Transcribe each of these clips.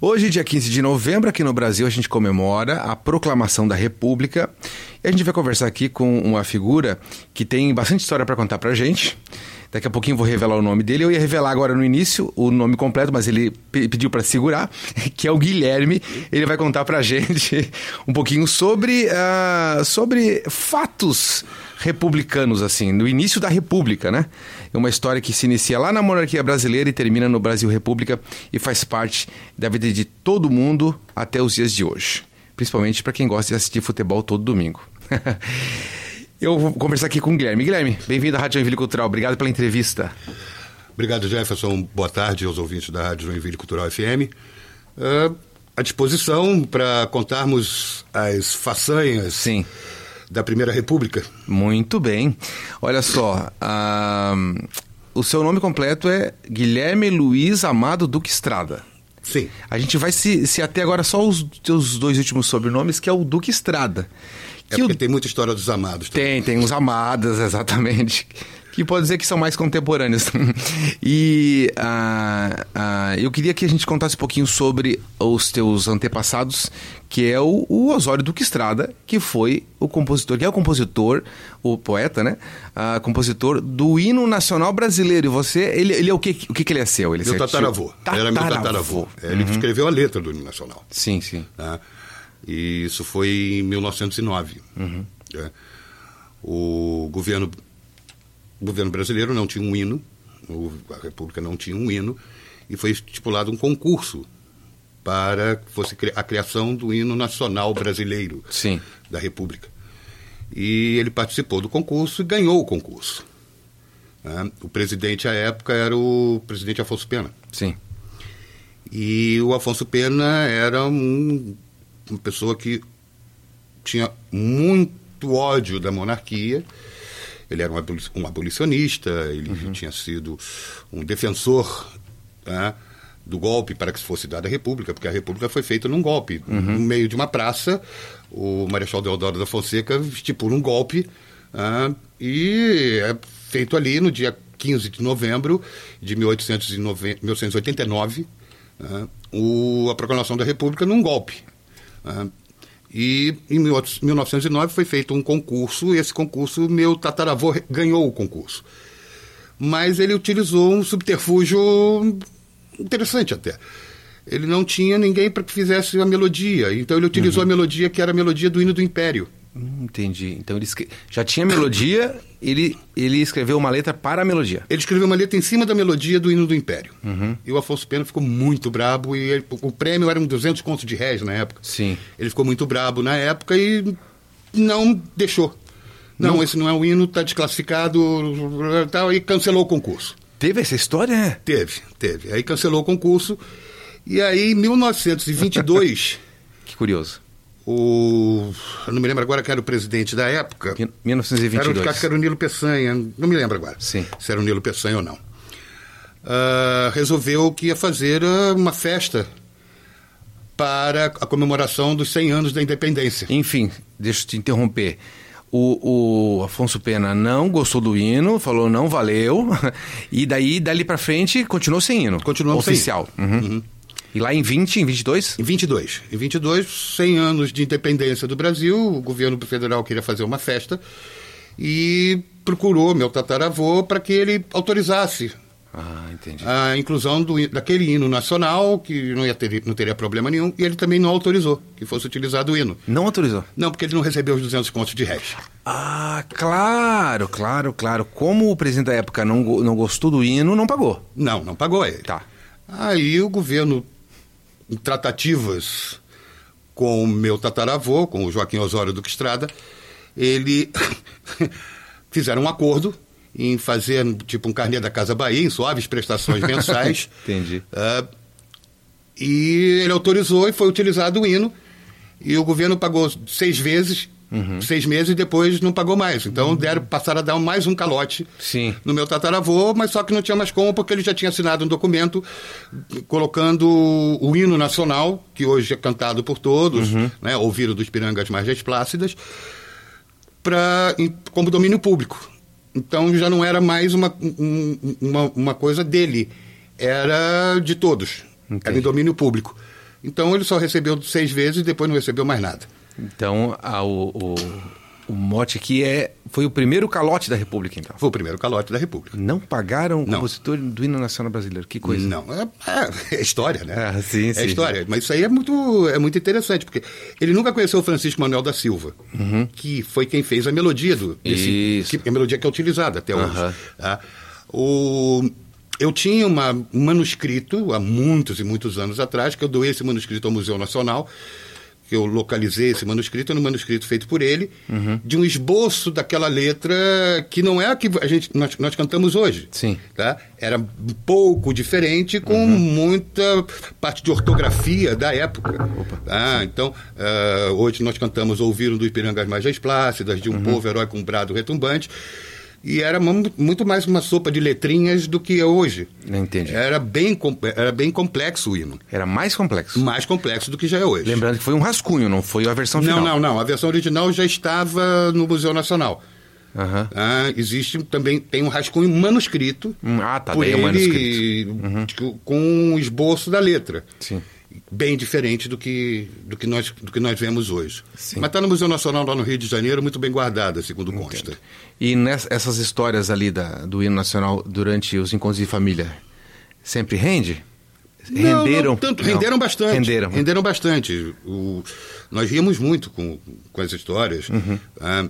Hoje, dia 15 de novembro, aqui no Brasil, a gente comemora a proclamação da República. E a gente vai conversar aqui com uma figura que tem bastante história para contar pra gente. Daqui a pouquinho vou revelar o nome dele. Eu ia revelar agora no início o nome completo, mas ele pediu para segurar, que é o Guilherme. Ele vai contar pra gente um pouquinho sobre, uh, sobre fatos republicanos, assim, no início da República, né? É uma história que se inicia lá na monarquia brasileira e termina no Brasil República e faz parte da vida de todo mundo até os dias de hoje. Principalmente para quem gosta de assistir futebol todo domingo. Eu vou conversar aqui com o Guilherme. Guilherme, bem-vindo à Rádio Joinville Cultural. Obrigado pela entrevista. Obrigado, Jefferson. Boa tarde aos ouvintes da Rádio Joinville Cultural FM. Uh, à disposição para contarmos as façanhas Sim da Primeira República. Muito bem. Olha só, uh, o seu nome completo é Guilherme Luiz Amado Duque Estrada. Sim. A gente vai se, se até agora só os seus dois últimos sobrenomes, que é o Duque Estrada. É porque o... tem muita história dos amados. Também. Tem, tem os amados, exatamente que pode dizer que são mais contemporâneos. e uh, uh, eu queria que a gente contasse um pouquinho sobre os teus antepassados, que é o, o Osório Duque Estrada, que foi o compositor, que é o compositor, o poeta, né? Uh, compositor do hino nacional brasileiro. E você, ele, ele é o que? O que, que ele é seu? Ele meu tataravô. tataravô. Era meu tataravô. É, ele uhum. escreveu a letra do hino nacional. Sim, sim. Né? E isso foi em 1909. Uhum. É. O governo o governo brasileiro não tinha um hino, a República não tinha um hino, e foi estipulado um concurso para que fosse a criação do hino nacional brasileiro Sim. da República. E ele participou do concurso e ganhou o concurso. Né? O presidente à época era o presidente Afonso Pena. Sim. E o Afonso Pena era um, uma pessoa que tinha muito ódio da monarquia ele era um abolicionista, ele uhum. tinha sido um defensor né, do golpe para que fosse dada a República, porque a República foi feita num golpe. Uhum. No meio de uma praça, o Marechal Deodoro da Fonseca estipula um golpe uh, e é feito ali no dia 15 de novembro de 1889 uh, o, a proclamação da República num golpe. E em 1909 foi feito um concurso, e esse concurso, meu tataravô ganhou o concurso. Mas ele utilizou um subterfúgio interessante até. Ele não tinha ninguém para que fizesse a melodia, então ele utilizou uhum. a melodia que era a melodia do hino do Império. Hum, entendi. Então ele escre... já tinha melodia, ele, ele escreveu uma letra para a melodia. Ele escreveu uma letra em cima da melodia do hino do Império. Uhum. E o Afonso Pena ficou muito brabo e ele, o prêmio era um 200 contos de réis na época. Sim. Ele ficou muito brabo na época e não deixou. Não, não. esse não é o hino, está desclassificado tal, e cancelou o concurso. Teve essa história? Teve, teve. Aí cancelou o concurso e aí em 1922... que curioso o. Eu não me lembro agora quem era o presidente da época. 1922. Era, acho que era o Nilo Peçanha, não me lembro agora. Sim. Se era o Nilo Peçanha ou não. Uh, resolveu que ia fazer ah, uma festa para a comemoração dos 100 anos da independência. Enfim, deixa eu te interromper. O, o, Afonso Pena não gostou do hino, falou não valeu, e daí, dali para frente, continuou sem hino. Continuou oficial. sem hino. Uhum. Uhum. E lá em 20, em 22? Em 22. Em 22, 100 anos de independência do Brasil, o governo federal queria fazer uma festa e procurou meu tataravô para que ele autorizasse ah, entendi. a inclusão do, daquele hino nacional, que não, ia ter, não teria problema nenhum, e ele também não autorizou que fosse utilizado o hino. Não autorizou? Não, porque ele não recebeu os 200 contos de réis. Ah, claro, claro, claro. Como o presidente da época não, não gostou do hino, não pagou. Não, não pagou ele. Tá. Aí o governo tratativas com o meu tataravô, com o Joaquim Osório Duque Estrada, ele fizeram um acordo em fazer tipo um carnê da Casa Bahia, em suaves prestações mensais. Entendi. Uh, e ele autorizou e foi utilizado o hino. E o governo pagou seis vezes Uhum. Seis meses e depois não pagou mais. Então uhum. deram, passaram a dar mais um calote Sim. no meu tataravô, mas só que não tinha mais como, porque ele já tinha assinado um documento colocando o hino nacional, que hoje é cantado por todos, uhum. né, ouvido dos pirangas mais plácidas, pra, como domínio público. Então já não era mais uma, uma, uma coisa dele, era de todos. Entendi. Era em domínio público. Então ele só recebeu seis vezes e depois não recebeu mais nada. Então, a, o, o, o mote aqui é. Foi o primeiro calote da República, então. Foi o primeiro calote da República. Não pagaram o compositor do hino nacional brasileiro. Que coisa. Não, é, é- é história, né? Ah, sim, é sim, história. Mas isso aí é muito, é muito interessante, porque ele nunca conheceu o Francisco Manuel da Silva, que foi quem fez a melodia do desse, Uhum. Isso. que, a melodia que é utilizada até hoje. Tá? O, eu tinha uma, um manuscrito há muitos e muitos anos atrás, que eu doei esse manuscrito ao Museu Nacional, que eu localizei esse manuscrito, no manuscrito feito por ele, Uhum. de um esboço daquela letra que não é a que a gente, nós, nós cantamos hoje. Sim. Tá? Era um pouco diferente, com Uhum. muita parte de ortografia da época. Tá? Então, ah, hoje nós cantamos Ouviram do Ipirangas Margens Plácidas, de um Uhum. povo herói com um brado retumbante. E era mu- muito mais uma sopa de letrinhas do que é hoje. Não entendi. Era bem, era bem complexo o hino. Era mais complexo. Mais complexo do que já é hoje. Lembrando que foi um rascunho, não foi a versão final. Não, não, não. A versão original já estava no Museu Nacional. Aham. Ah, existe também, tem um rascunho manuscrito. Hum, ah, tá, por daí é ele, manuscrito. Uhum. com um esboço da letra. Sim. Bem diferente do que, do que, nós, do que nós vemos hoje. Sim. Mas está no Museu Nacional lá no Rio de Janeiro, muito bem guardada, segundo consta. E nessas histórias ali da, do hino nacional durante os encontros de família, sempre rende? Não, renderam? não tanto, Não. renderam bastante. Renderam. Renderam bastante. O- nós ríamos muito com, com as histórias. Uhum. Ah,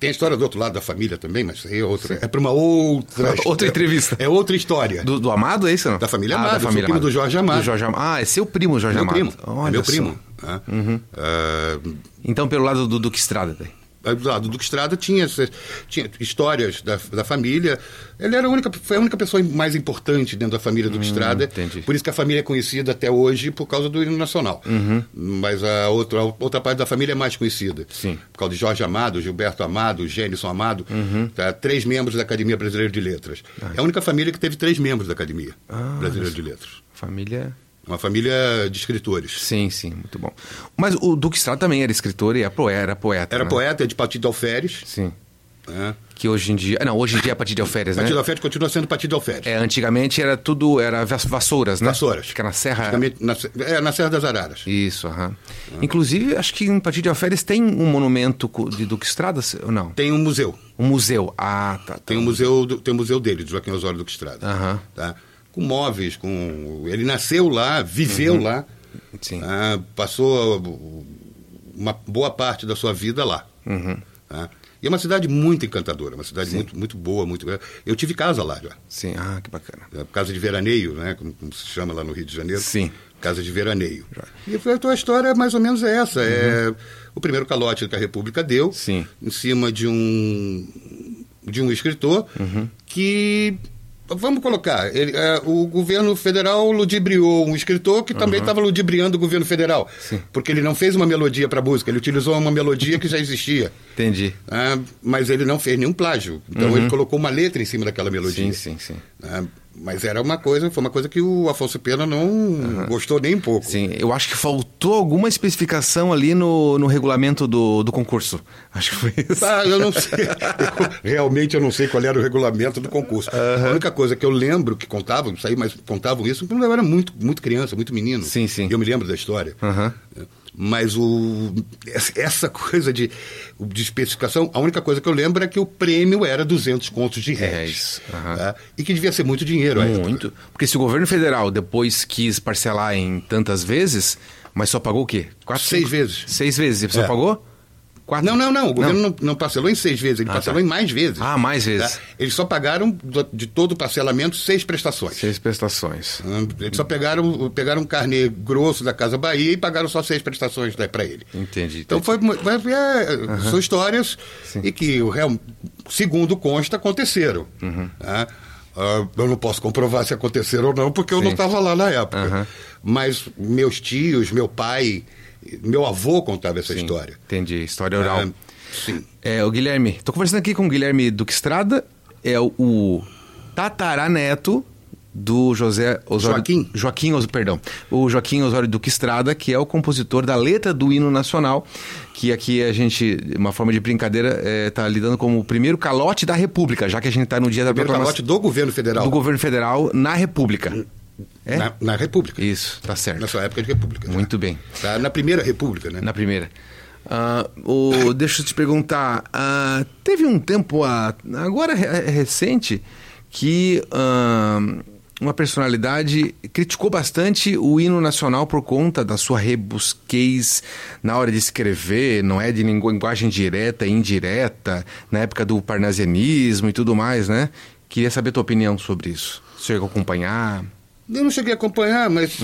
tem a história do outro lado da família também, mas aí é outra. É para uma outra. Outra entrevista. É outra história. Do, do Amado, é isso? Não? Da família ah, Amado, Da família primo do Jorge Amado. Do Jorge Amado. Ah, é seu primo, Jorge meu Amado. primo. Olha é meu só. primo. né? Ah, Então, pelo lado do Duque Estrada. daí. Do Duque Estrada tinha, tinha histórias da, da família. Ele era a única, foi a única pessoa mais importante dentro da família Duque Estrada. Hum, entendi. Por isso que a família é conhecida até hoje por causa do hino nacional. Mas a outra, a outra parte da família é mais conhecida. Uhum. Sim. Por causa de Jorge Amado, Gilberto Amado, Gênison Amado. Uhum. Tá? Três membros da Academia Brasileira de Letras. É a única família que teve três membros da Academia Ah, Brasileira de Letras. Família. Uma família de escritores. Sim, sim, muito bom. Mas o Duque Estrada também era escritor e é poe- era poeta. Era né? poeta de Patido Alferes. Sim. Né? Que hoje em dia. Não, hoje em dia é Patido Alferes, né? Patido Alferes continua sendo Patido Alferes. É, antigamente era tudo. Era vas- vassouras, né? Vassouras. Fica na Serra. Antigamente, na, é, na Serra das Araras. Isso, aham. Inclusive, acho que em Patido Alferes tem um monumento de Duque Estrada, ou não? Tem um museu. Um museu. Ah, tá. tá. Tem um museu, tem um museu dele, do Joaquim Osório Duque Estrada. Aham. Tá? Com móveis, com. Ele nasceu lá, viveu lá. Uhum. Sim. tá? Passou uh, uma boa parte da sua vida lá. Uhum. tá? E é uma cidade muito encantadora, uma cidade muito, muito boa, muito. Eu tive casa lá já. Sim, ah, que bacana. É, Casa de veraneio, né? Como, como se chama lá no Rio de Janeiro. Sim. Casa de veraneio. E foi- então a história mais ou menos é essa. É o primeiro calote que a República deu Uhum. Sim. em cima de um de um escritor Uhum. que vamos colocar ele, é, o governo federal ludibriou um escritor que Uhum. também estava ludibriando o governo federal porque ele não fez uma melodia para música ele utilizou uma melodia que já existia Entendi. ah, mas ele não fez nenhum plágio então ele colocou uma letra em cima daquela melodia Uhum. Sim, sim, sim. né? Mas era uma coisa, foi uma coisa que o Afonso Pena não gostou nem um pouco. Sim, eu acho que faltou alguma especificação ali no, no regulamento do, do concurso. Acho que foi isso. Ah, eu não sei. Eu- realmente eu não sei qual era o regulamento do concurso. A única coisa que eu lembro que contavam, aí, mas contavam isso, quando eu era muito, muito criança, muito menino. Sim, sim. E eu me lembro da história. Aham. Mas o, essa coisa de, de especificação, a única coisa que eu lembro é que o prêmio era 200 contos de réis. Réis, aham. tá? E que devia ser muito dinheiro. época. Muito. Porque se o governo federal depois quis parcelar em tantas vezes, mas só pagou o quê? Quatro, Seis cinco- vezes. Seis vezes. E você É. pagou? Quatro? Não, não, não. O governo não, não parcelou em seis vezes, ele Ah, parcelou tá. em mais vezes. Ah, mais vezes. Tá? Eles só pagaram do- de todo o parcelamento seis prestações. Seis prestações. Hum, Eles só pegaram, pegaram um carnê grosso da Casa Bahia e pagaram só seis prestações para ele. Entendi. Então foi, foi- é, são histórias e que, o real- segundo consta, aconteceram. Uhum. tá? Ah, eu não posso comprovar se aconteceram ou não, porque eu Sim. não estava lá na época. Aham. Mas meus tios, meu pai, meu avô contava essa história. Entendi. História oral. Ah, sim. É, o Guilherme. Tô conversando aqui com o Guilherme Duque Estrada. É o, o tataraneto do José Osório... Joaquim. Joaquim, perdão. O Joaquim Osório Duque Estrada, que é o compositor da letra do hino nacional, que aqui a gente, uma forma de brincadeira, está lidando como o primeiro calote da República, já que a gente está no dia da Primeiro proclamação calote do governo federal. do governo federal na República. É? Na, na República. Isso, tá certo. Na sua época de República. já. Muito bem. Tá? Na primeira República, né? Na primeira. Ah, o, deixa eu te perguntar. ah, teve um tempo, ah, agora é recente, que ah, uma personalidade criticou bastante o hino nacional por conta da sua rebusquez na hora de escrever, não é de lingu- linguagem direta e indireta, na época do parnasianismo e tudo mais, né? Queria saber a tua opinião sobre isso. Você chegou a acompanhar? Eu não cheguei a acompanhar, mas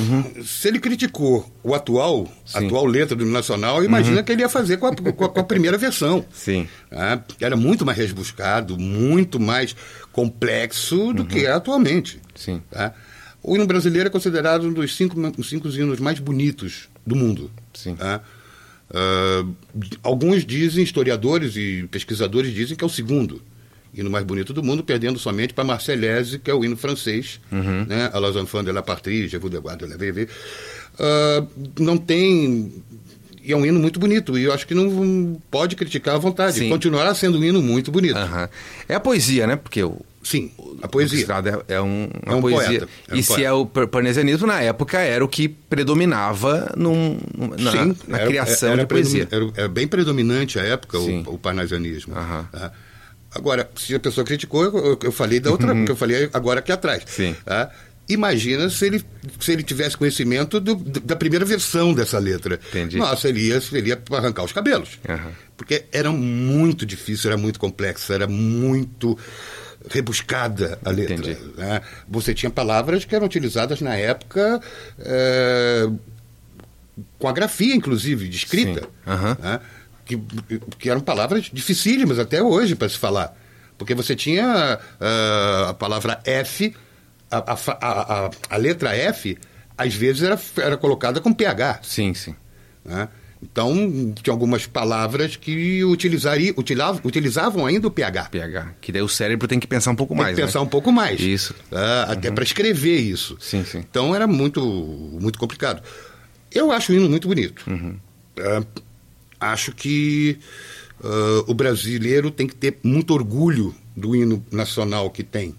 se ele criticou o atual, Uhum. Sim. Uhum. atual letra do nacional, imagina que ele ia fazer com a, com a- com a primeira versão. Sim. Ah, era muito mais rebuscado, muito mais complexo do que é atualmente. Uhum. Sim. tá? O hino brasileiro é considerado um dos cinco, cinco hinos mais bonitos do mundo. Sim. tá? Ah, alguns dizem, historiadores e pesquisadores dizem que é o segundo hino mais bonito do mundo, perdendo somente para Marseillaise, que é o hino francês, Uhum. né? A los enfants de la patrie, je vous devoir de la vivre. Ah, não tem... E é um hino muito bonito, e eu acho que não pode criticar à vontade. Sim. Continuará sendo um hino muito bonito. Aham. É a poesia, né? Porque o, Sim, a O poesia. Estrada é, é um, É um poesia. poeta, é um e se poeta. é o par- parnasianismo, na época era o que predominava num, na, Sim, na era- criação era de poesia. Era, era bem predominante à época Sim. o, o parnasianismo. Aham. tá? Agora, se a pessoa criticou, eu, eu falei da outra, que eu falei agora aqui atrás. Uhum. Sim. tá? Imagina se ele, se ele tivesse conhecimento do- da primeira versão dessa letra. Entendi. Nossa, ele ia, ele ia arrancar os cabelos. Aham. Porque era muito difícil, era muito complexo, era muito rebuscada a letra. Entendi. né? Você tinha palavras que eram utilizadas na época eh, com a grafia, inclusive, de escrita. Aham. né? Que, que eram palavras dificílimas até hoje para se falar. Porque você tinha ah, a palavra F, a, a a- a- letra F, às vezes era, era colocada com PH. Sim, sim. né? Então, tinha algumas palavras que utilizaria, utilizavam, utilizavam ainda o PH. PH. Que daí o cérebro tem que pensar um pouco Tem mais. que pensar né? um pouco mais. Isso. Ah, Até para escrever isso. Sim, sim. Então era muito, muito complicado. Eu acho o hino muito bonito. Uhum. Ah, acho que ah, o brasileiro tem que ter muito orgulho do hino nacional que tem.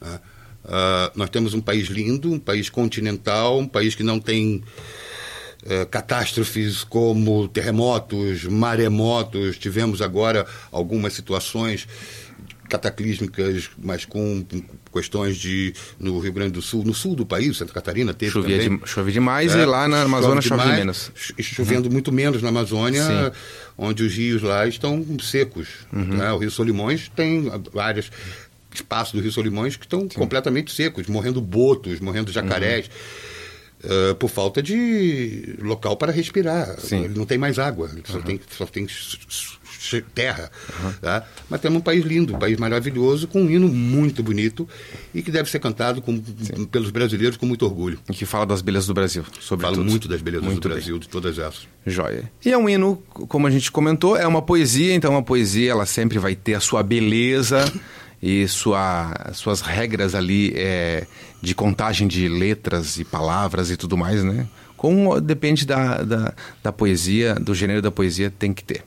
Ah, nós temos um país lindo, um país continental, um país que não tem eh, catástrofes como terremotos, maremotos. Tivemos agora algumas situações cataclísmicas, mas com questões de no Rio Grande do Sul, no sul do país, Santa Catarina teve Chovia também. de- chove demais É, e lá na Amazônia chove, demais, menos. cho- Chovendo muito menos na Amazônia, Sim. onde os rios lá estão secos. Uhum. né? O Rio Solimões tem áreas, espaços do Rio Solimões que estão completamente secos, morrendo botos, morrendo jacarés. Uhum. eh, por falta de local para respirar. Sim. Ele não tem mais água, ele só tem, só tem terra. Tá? Mas temos um país lindo, um país maravilhoso, com um hino muito bonito e que deve ser cantado com- pelos brasileiros com muito orgulho. E que fala das belezas do Brasil, sobretudo. Falo muito das belezas Muito do bem. Brasil, de todas essas. Joia. E é um hino, como a gente comentou, é uma poesia, então uma poesia ela sempre vai ter a sua beleza e sua, suas regras ali é, de contagem de letras e palavras e tudo mais, né? Como depende da, da, da poesia, do gênero da poesia, tem que ter.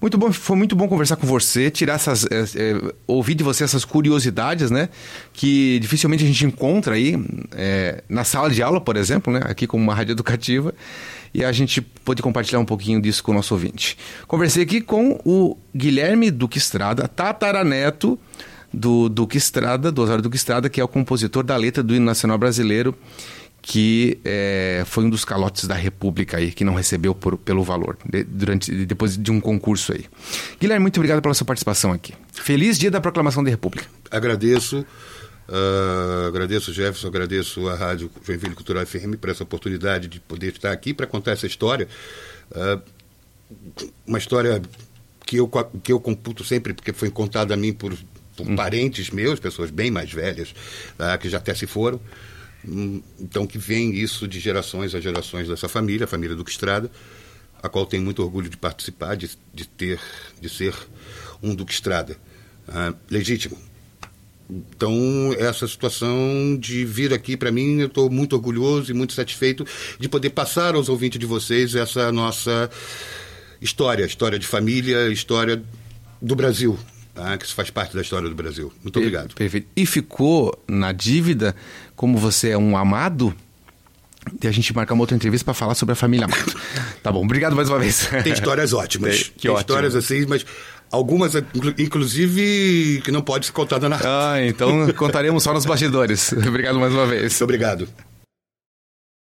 Muito bom, foi muito bom conversar com você, tirar essas, eh, eh, ouvir de você essas curiosidades, né? Que dificilmente a gente encontra aí eh, na sala de aula, por exemplo, né? Aqui como uma rádio educativa, e a gente pôde compartilhar um pouquinho disso com o nosso ouvinte. Conversei aqui com o Guilherme Duque Estrada, tataraneto do Duque Estrada, do Osório Duque Estrada, que é o compositor da letra do hino nacional brasileiro que eh, foi um dos calotes da República aí, que não recebeu por- pelo valor, de- durante, depois de um concurso aí. Guilherme, muito obrigado pela sua participação aqui. Feliz dia da proclamação da República. Agradeço, ah, agradeço Jefferson, agradeço a Rádio Joinville Cultural FM por essa oportunidade de poder estar aqui para contar essa história. Ah, uma história que eu, que eu computo sempre, porque foi contada a mim por, por parentes meus, pessoas bem mais velhas, ah, que já até se foram. Hum, Então, que vem isso de gerações a gerações dessa família, a família Duque Estrada, a qual tenho muito orgulho de participar, de, de ter, de ser um Duque Estrada. ah, legítimo. Então, essa situação de vir aqui, para mim, eu estou muito orgulhoso e muito satisfeito de poder passar aos ouvintes de vocês essa nossa história, história de família, história do Brasil. Tá? que isso faz parte da história do Brasil. Muito obrigado. Perfeito. E ficou na dívida, como você é um amado, de a gente marcar uma outra entrevista para falar sobre a família Amato. tá bom, obrigado mais uma vez. Tem histórias ótimas. Tem, que Tem ótimo. histórias assim, mas algumas, inclu- inclusive, que não pode ser contada na rádio. Ah, então contaremos só nos bastidores. obrigado mais uma vez. Muito obrigado.